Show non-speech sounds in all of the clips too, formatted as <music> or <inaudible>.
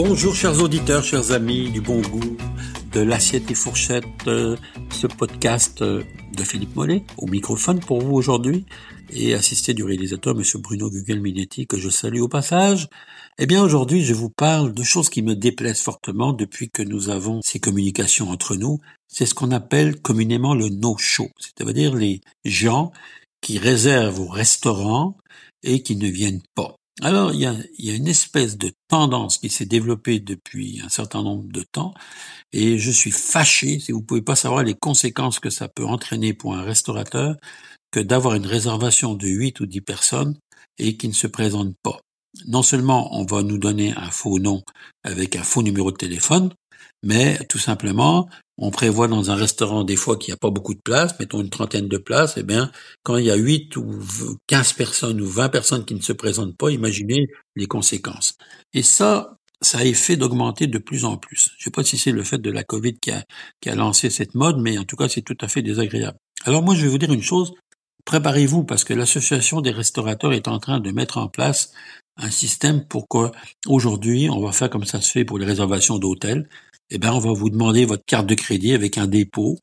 Bonjour chers auditeurs, chers amis du bon goût, de l'assiette et fourchette, euh, ce podcast euh, de Philippe Mollet au microphone pour vous aujourd'hui et assisté du réalisateur monsieur Bruno Gugelminetti que je salue au passage. Eh bien aujourd'hui je vous parle de choses qui me déplaisent fortement depuis que nous avons ces communications entre nous. C'est ce qu'on appelle communément le no-show, c'est-à-dire les gens qui réservent au restaurant et qui ne viennent pas. Alors, il y a, une espèce de tendance qui s'est développée depuis un certain nombre de temps, et je suis fâché, si vous pouvez pas savoir les conséquences que ça peut entraîner pour un restaurateur, que d'avoir une réservation de 8 ou 10 personnes et qui ne se présentent pas. Non seulement on va nous donner un faux nom avec un faux numéro de téléphone, mais tout simplement, on prévoit dans un restaurant des fois qu'il n'y a pas beaucoup de place, mettons une trentaine de places, eh bien, quand il y a 8 ou 15 personnes ou 20 personnes qui ne se présentent pas, imaginez les conséquences. Et ça, ça a effet d'augmenter de plus en plus. Je ne sais pas si c'est le fait de la Covid qui a, qui a lancé cette mode, mais en tout cas, c'est tout à fait désagréable. Alors moi, je vais vous dire une chose, préparez-vous parce que l'association des restaurateurs est en train de mettre en place un système pour qu'aujourd'hui, on va faire comme ça se fait pour les réservations d'hôtels, eh ben on va vous demander votre carte de crédit avec un dépôt.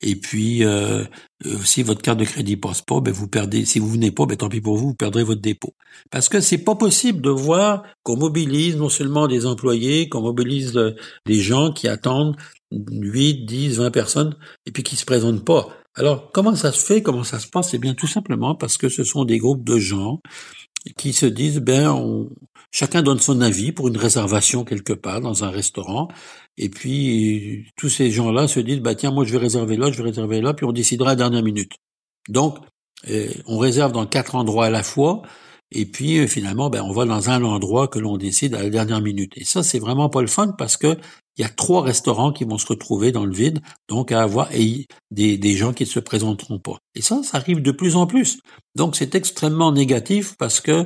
Et puis, euh, euh, si votre carte de crédit passe pas, ben vous perdez. Si vous venez pas, ben tant pis pour vous, vous perdrez votre dépôt. Parce que c'est pas possible de voir qu'on mobilise non seulement des employés, qu'on mobilise euh, des gens qui attendent 8, 10, 20 personnes et puis qui se présentent pas. Alors, comment ça se fait Comment ça se passe? Eh bien, tout simplement parce que ce sont des groupes de gens qui se disent, ben, on, chacun donne son avis pour une réservation quelque part dans un restaurant, et puis tous ces gens-là se disent, bah tiens, moi je vais réserver là, je vais réserver là, puis on décidera à la dernière minute. Donc, euh, on réserve dans quatre endroits à la fois, et puis euh, finalement, ben, on va dans un endroit que l'on décide à la dernière minute. Et ça, c'est vraiment pas le fun parce que il y a trois restaurants qui vont se retrouver dans le vide, donc à avoir des, des gens qui ne se présenteront pas. Et ça, ça arrive de plus en plus. Donc c'est extrêmement négatif parce que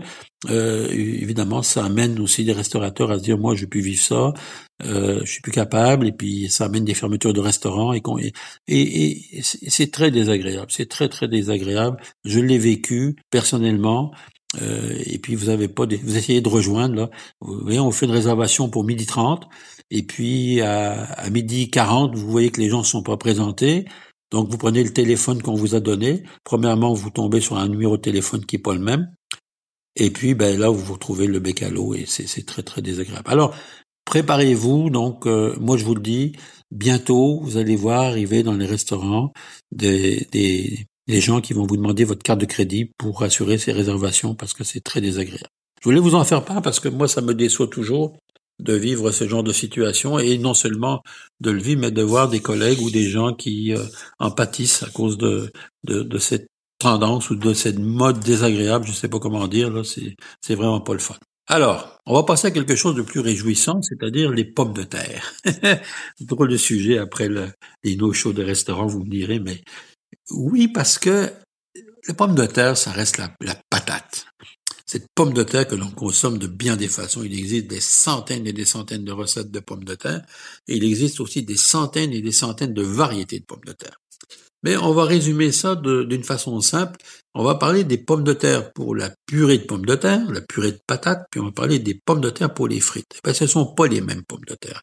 euh, évidemment, ça amène aussi des restaurateurs à se dire moi je peux vivre ça, euh, je suis plus capable, et puis ça amène des fermetures de restaurants et c'est très désagréable. C'est très très désagréable. Je l'ai vécu personnellement. Euh, et puis vous avez pas, vous essayez de rejoindre là. Vous voyez, on fait une réservation pour midi 30 et puis à, à midi 40, vous voyez que les gens ne sont pas présentés. Donc vous prenez le téléphone qu'on vous a donné. Premièrement, vous tombez sur un numéro de téléphone qui est pas le même. Et puis ben là, vous vous retrouvez le bec à l'eau et c'est très très désagréable. Alors préparez-vous. Donc euh, moi je vous le dis, bientôt vous allez voir arriver dans les restaurants des, des, des gens qui vont vous demander votre carte de crédit pour assurer ces réservations parce que c'est très désagréable. Je voulais vous en faire part parce que moi ça me déçoit toujours de vivre ce genre de situation et non seulement de le vivre, mais de voir des collègues ou des gens qui euh, en pâtissent à cause de, cette tendance ou de cette mode désagréable, je sais pas comment dire, là, c'est, vraiment pas le fun. Alors, on va passer à quelque chose de plus réjouissant, c'est-à-dire les pommes de terre. <laughs> Drôle de sujet après le, les no shows de restaurants, vous me direz, mais oui, parce que les pommes de terre, ça reste la, la patate cette pomme de terre que l'on consomme de bien des façons. Il existe des centaines et des centaines de recettes de pommes de terre et il existe aussi des centaines et des centaines de variétés de pommes de terre. Mais on va résumer ça d'une façon simple. On va parler des pommes de terre pour la purée de pommes de terre, la purée de patates, puis on va parler des pommes de terre pour les frites. Ben, ce ne sont pas les mêmes pommes de terre.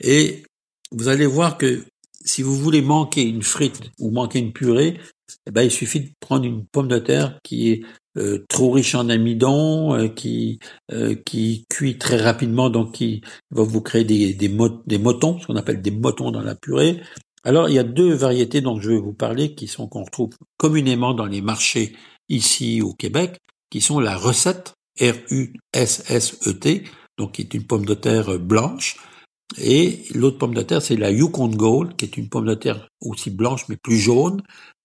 Et vous allez voir que si vous voulez manquer une frite ou manquer une purée, eh ben, il suffit de prendre une pomme de terre qui est euh, trop riche en amidon, euh, qui euh, qui cuit très rapidement, donc qui va vous créer des des, des motons, ce qu'on appelle des motons dans la purée. Alors il y a deux variétés dont je vais vous parler qui sont qu'on retrouve communément dans les marchés ici au Québec, qui sont la recette R U S S E T, donc qui est une pomme de terre blanche. Et l'autre pomme de terre, c'est la Yukon Gold, qui est une pomme de terre aussi blanche mais plus jaune,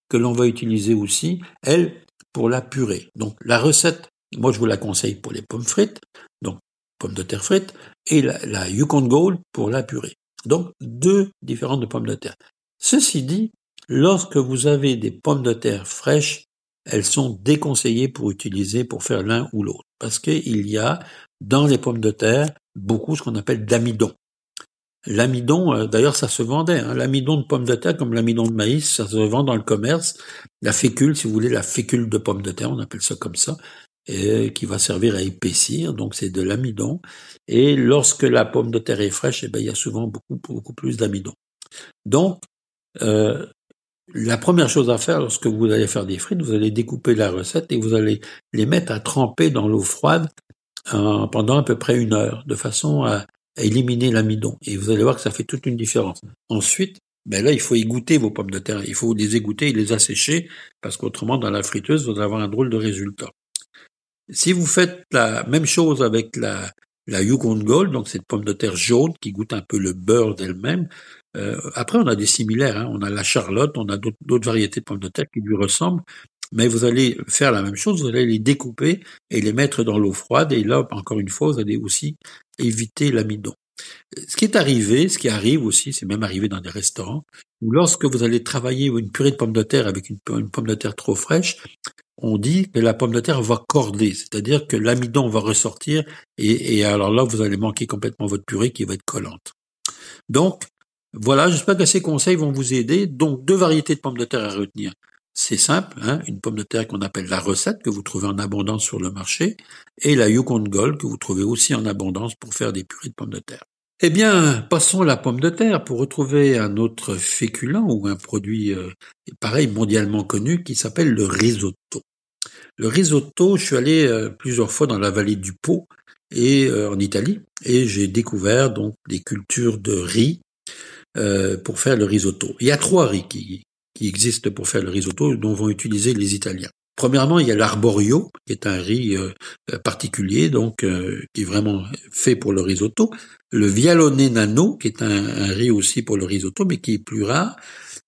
que l'on va utiliser aussi. Elle, pour la purée. Donc la recette, moi je vous la conseille pour les pommes frites, donc pommes de terre frites, et la, Yukon Gold pour la purée. Donc deux différentes pommes de terre. Ceci dit, lorsque vous avez des pommes de terre fraîches, elles sont déconseillées pour utiliser pour faire l'un ou l'autre, parce qu'il y a dans les pommes de terre beaucoup ce qu'on appelle d'amidon. L'amidon, euh, d'ailleurs, ça se vendait. Hein. L'amidon de pomme de terre, comme l'amidon de maïs, ça se vend dans le commerce. La fécule, si vous voulez, la fécule de pomme de terre, on appelle ça comme ça. et qui va servir à épaissir, donc c'est de l'amidon. Et lorsque la pomme de terre est fraîche, eh ben, il y a souvent beaucoup, beaucoup plus d'amidon. Donc, euh, la première chose à faire lorsque vous allez faire des frites, vous allez découper la recette et vous allez les mettre à tremper dans l'eau froide pendant à peu près une heure, de façon à, éliminer l'amidon. Et vous allez voir que ça fait toute une différence. Ensuite, ben là, il faut égoutter vos pommes de terre. Il faut les égoutter et les assécher, parce qu'autrement, dans la friteuse, vous allez avoir un drôle de résultat. Si vous faites la même chose avec la, Yukon Gold, donc cette pomme de terre jaune qui goûte un peu le beurre d'elle-même, euh, après, on a des similaires. Hein. On a la charlotte, on a d'autres variétés de pommes de terre qui lui ressemblent. Mais vous allez faire la même chose, vous allez les découper et les mettre dans l'eau froide. Et là, encore une fois, vous allez aussi éviter l'amidon. Ce qui est arrivé, ce qui arrive aussi, c'est même arrivé dans des restaurants, où lorsque vous allez travailler une purée de pommes de terre avec une, pomme de terre trop fraîche, on dit que la pomme de terre va corder, c'est-à-dire que l'amidon va ressortir et, et, alors là, vous allez manquer complètement votre purée qui va être collante. Donc, voilà, j'espère que ces conseils vont vous aider. Donc, deux variétés de pommes de terre à retenir. C'est simple, hein, une pomme de terre qu'on appelle la recette, que vous trouvez en abondance sur le marché, et la Yukon Gold, que vous trouvez aussi en abondance pour faire des purées de pommes de terre. Eh bien, passons à la pomme de terre pour retrouver un autre féculent ou un produit euh, pareil mondialement connu qui s'appelle le risotto. Le risotto, je suis allé euh, plusieurs fois dans la vallée du Pô et euh, en Italie et j'ai découvert donc des cultures de riz pour faire le risotto. Il y a trois riz qui, qui existent pour faire le risotto, dont vont utiliser les Italiens. Premièrement, il y a l'arborio, qui est un riz euh, particulier, donc euh, qui est vraiment fait pour le risotto. Le vialone nano, qui est un, riz aussi pour le risotto, mais qui est plus rare.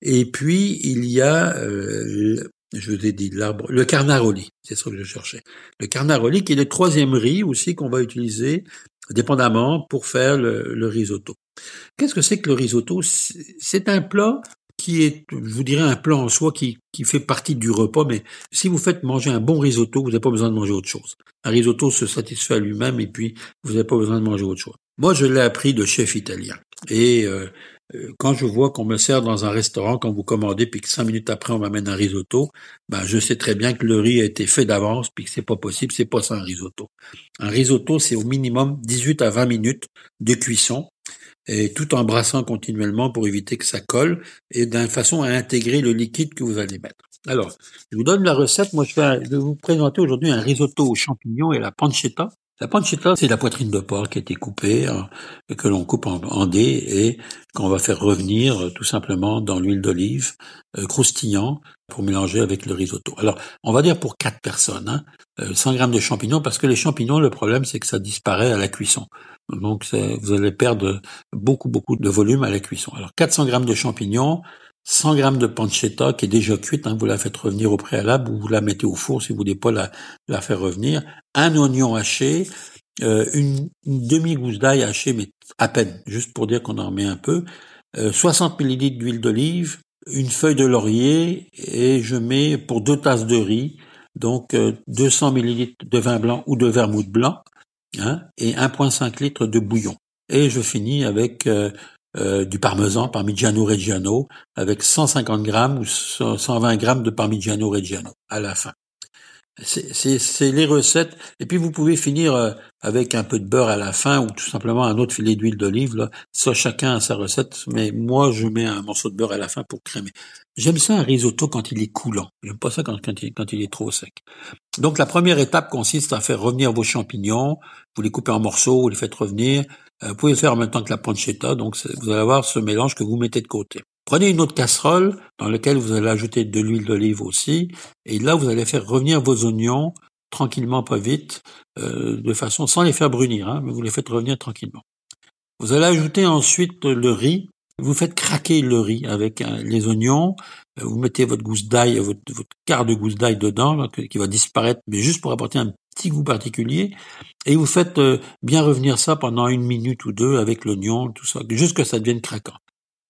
Et puis il y a, je vous ai dit l'arbre, le carnaroli, c'est ça que je cherchais. Le carnaroli, qui est le troisième riz aussi qu'on va utiliser dépendamment pour faire le risotto. Qu'est-ce que c'est que le risotto? C'est un plat qui est, je vous dirais, un plat en soi qui, qui fait partie du repas, mais si vous faites manger un bon risotto, vous n'avez pas besoin de manger autre chose. Un risotto se satisfait à lui-même et puis vous n'avez pas besoin de manger autre chose. Moi, je l'ai appris de chef italien. Et euh, euh, quand je vois qu'on me sert dans un restaurant, quand vous commandez, puis que cinq minutes après on m'amène un risotto, ben je sais très bien que le riz a été fait d'avance, puis que c'est pas possible, c'est pas ça un risotto. Un risotto, c'est au minimum 18 à 20 minutes de cuisson et tout en brassant continuellement pour éviter que ça colle et d'une façon à intégrer le liquide que vous allez mettre. Alors, je vous donne la recette. Moi, je vais, vous présenter aujourd'hui un risotto aux champignons et la pancetta. La pancetta, c'est la poitrine de porc qui a été coupée, hein, que l'on coupe en, dés et qu'on va faire revenir euh, tout simplement dans l'huile d'olive, euh, croustillant, pour mélanger avec le risotto. Alors, on va dire pour quatre personnes, hein, 100 euh, grammes de champignons, parce que les champignons, le problème, c'est que ça disparaît à la cuisson. Donc, vous allez perdre beaucoup, beaucoup de volume à la cuisson. Alors, 400 grammes de champignons, 100 grammes de pancetta qui est déjà cuite, hein, vous la faites revenir au préalable ou vous la mettez au four si vous voulez pas la, la faire revenir. Un oignon haché, euh, une, demi-gousse d'ail haché, mais à peine, juste pour dire qu'on en met un peu. 60 euh, millilitres d'huile d'olive, une feuille de laurier et je mets pour deux tasses de riz, donc 200 euh, millilitres de vin blanc ou de vermouth blanc, hein, et 1,5 litre de bouillon. Et je finis avec euh, euh, du parmesan, parmigiano reggiano, avec 150 grammes ou 120 grammes de parmigiano reggiano à la fin. C'est les recettes. Et puis vous pouvez finir euh, avec un peu de beurre à la fin ou tout simplement un autre filet d'huile d'olive. Ça, chacun a sa recette. Mais moi, je mets un morceau de beurre à la fin pour crémer. J'aime ça un risotto quand il est coulant. J'aime pas ça quand, quand, il, quand il est trop sec. Donc la première étape consiste à faire revenir vos champignons. Vous les coupez en morceaux, vous les faites revenir. Euh, vous pouvez le faire en même temps que la pancetta. Donc vous allez avoir ce mélange que vous mettez de côté. Prenez une autre casserole dans laquelle vous allez ajouter de l'huile d'olive aussi, et là vous allez faire revenir vos oignons tranquillement, pas vite, euh, de façon sans les faire brunir, hein, mais vous les faites revenir tranquillement. Vous allez ajouter ensuite le riz. Vous faites craquer le riz avec euh, les oignons. Euh, vous mettez votre gousse d'ail, votre, quart de gousse d'ail dedans, qui va disparaître, mais juste pour apporter un petit goût particulier. Et vous faites bien revenir ça pendant une minute ou deux avec l'oignon, tout ça, jusqu'à ce que ça devienne craquant.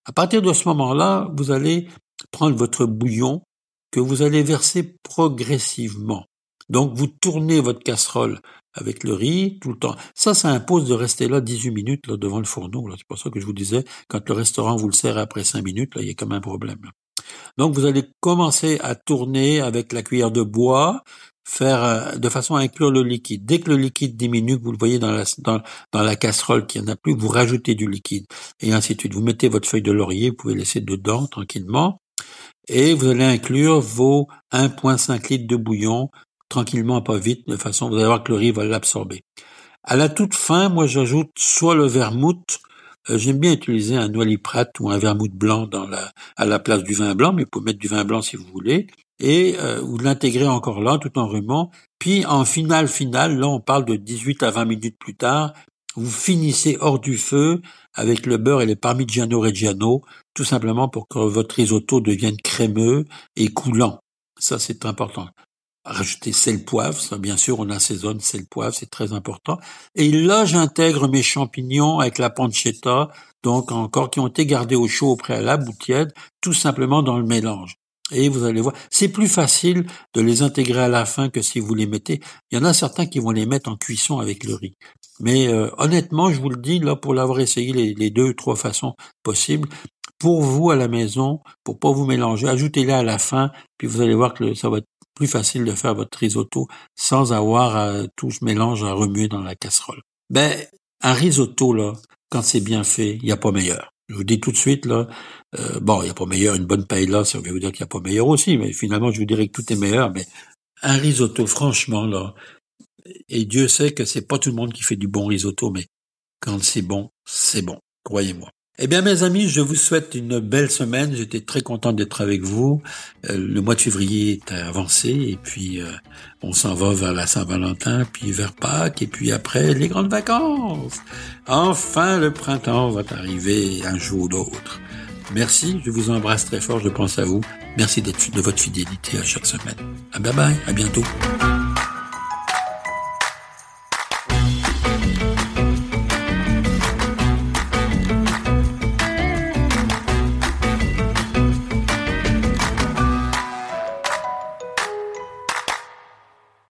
À partir de ce moment-là, vous allez prendre votre bouillon que vous allez verser progressivement. Donc vous tournez votre casserole avec le riz tout le temps. Ça, ça impose de rester là 18 minutes devant le fourneau. C'est pour ça que je vous disais, quand le restaurant vous le sert après 5 minutes, là, il y a même un problème. Donc vous allez commencer à tourner avec la cuillère de bois, faire euh, de façon à inclure le liquide. Dès que le liquide diminue, vous le voyez dans la, dans, la casserole qui en a plus, vous rajoutez du liquide et ainsi de suite. Vous mettez votre feuille de laurier, vous pouvez laisser dedans tranquillement et vous allez inclure vos 1,5 litres de bouillon tranquillement, pas vite, de façon vous allez voir que le riz va l'absorber. À la toute fin, moi j'ajoute soit le vermouth, j'aime bien utiliser un prat ou un vermouth blanc dans la, à la place du vin blanc, mais pouvez mettre du vin blanc si vous voulez, et euh, vous l'intégrez encore là tout en rumant. Puis en finale finale, là on parle de 18 à 20 minutes plus tard, vous finissez hors du feu avec le beurre et le parmigiano reggiano, tout simplement pour que votre risotto devienne crémeux et coulant. Ça, c'est important. Rajouter sel poivre, ça, bien sûr, on assaisonne sel poivre, c'est très important. Et là, j'intègre mes champignons avec la pancetta, donc encore qui ont été gardés au chaud au préalable ou tiède, tout simplement dans le mélange. Et vous allez voir, c'est plus facile de les intégrer à la fin que si vous les mettez. Il y en a certains qui vont les mettre en cuisson avec le riz. Mais euh, honnêtement, je vous le dis, là, pour l'avoir essayé les, les deux, trois façons possibles, pour vous à la maison, pour pas vous mélanger, ajoutez-les à la fin, puis vous allez voir que ça va être plus facile de faire votre risotto sans avoir à, tout ce mélange à remuer dans la casserole. Ben, un risotto, là, quand c'est bien fait, il n'y a pas meilleur. Je vous dis tout de suite, là, euh, bon, il n'y a pas meilleur, une bonne paella, ça veut vous dire qu'il n'y a pas meilleur aussi, mais finalement, je vous dirais que tout est meilleur, mais un risotto, franchement, là, et Dieu sait que c'est pas tout le monde qui fait du bon risotto, mais quand c'est bon, c'est bon, croyez-moi. Eh bien, mes amis, je vous souhaite une belle semaine. J'étais très content d'être avec vous. Euh, le mois de février est avancé et puis euh, on s'en va vers la Saint-Valentin, puis vers Pâques et puis après les grandes vacances. Enfin, le printemps va arriver un jour ou l'autre. Merci, je vous embrasse très fort, je pense à vous. Merci de votre fidélité à chaque semaine. À bye bye, à bientôt.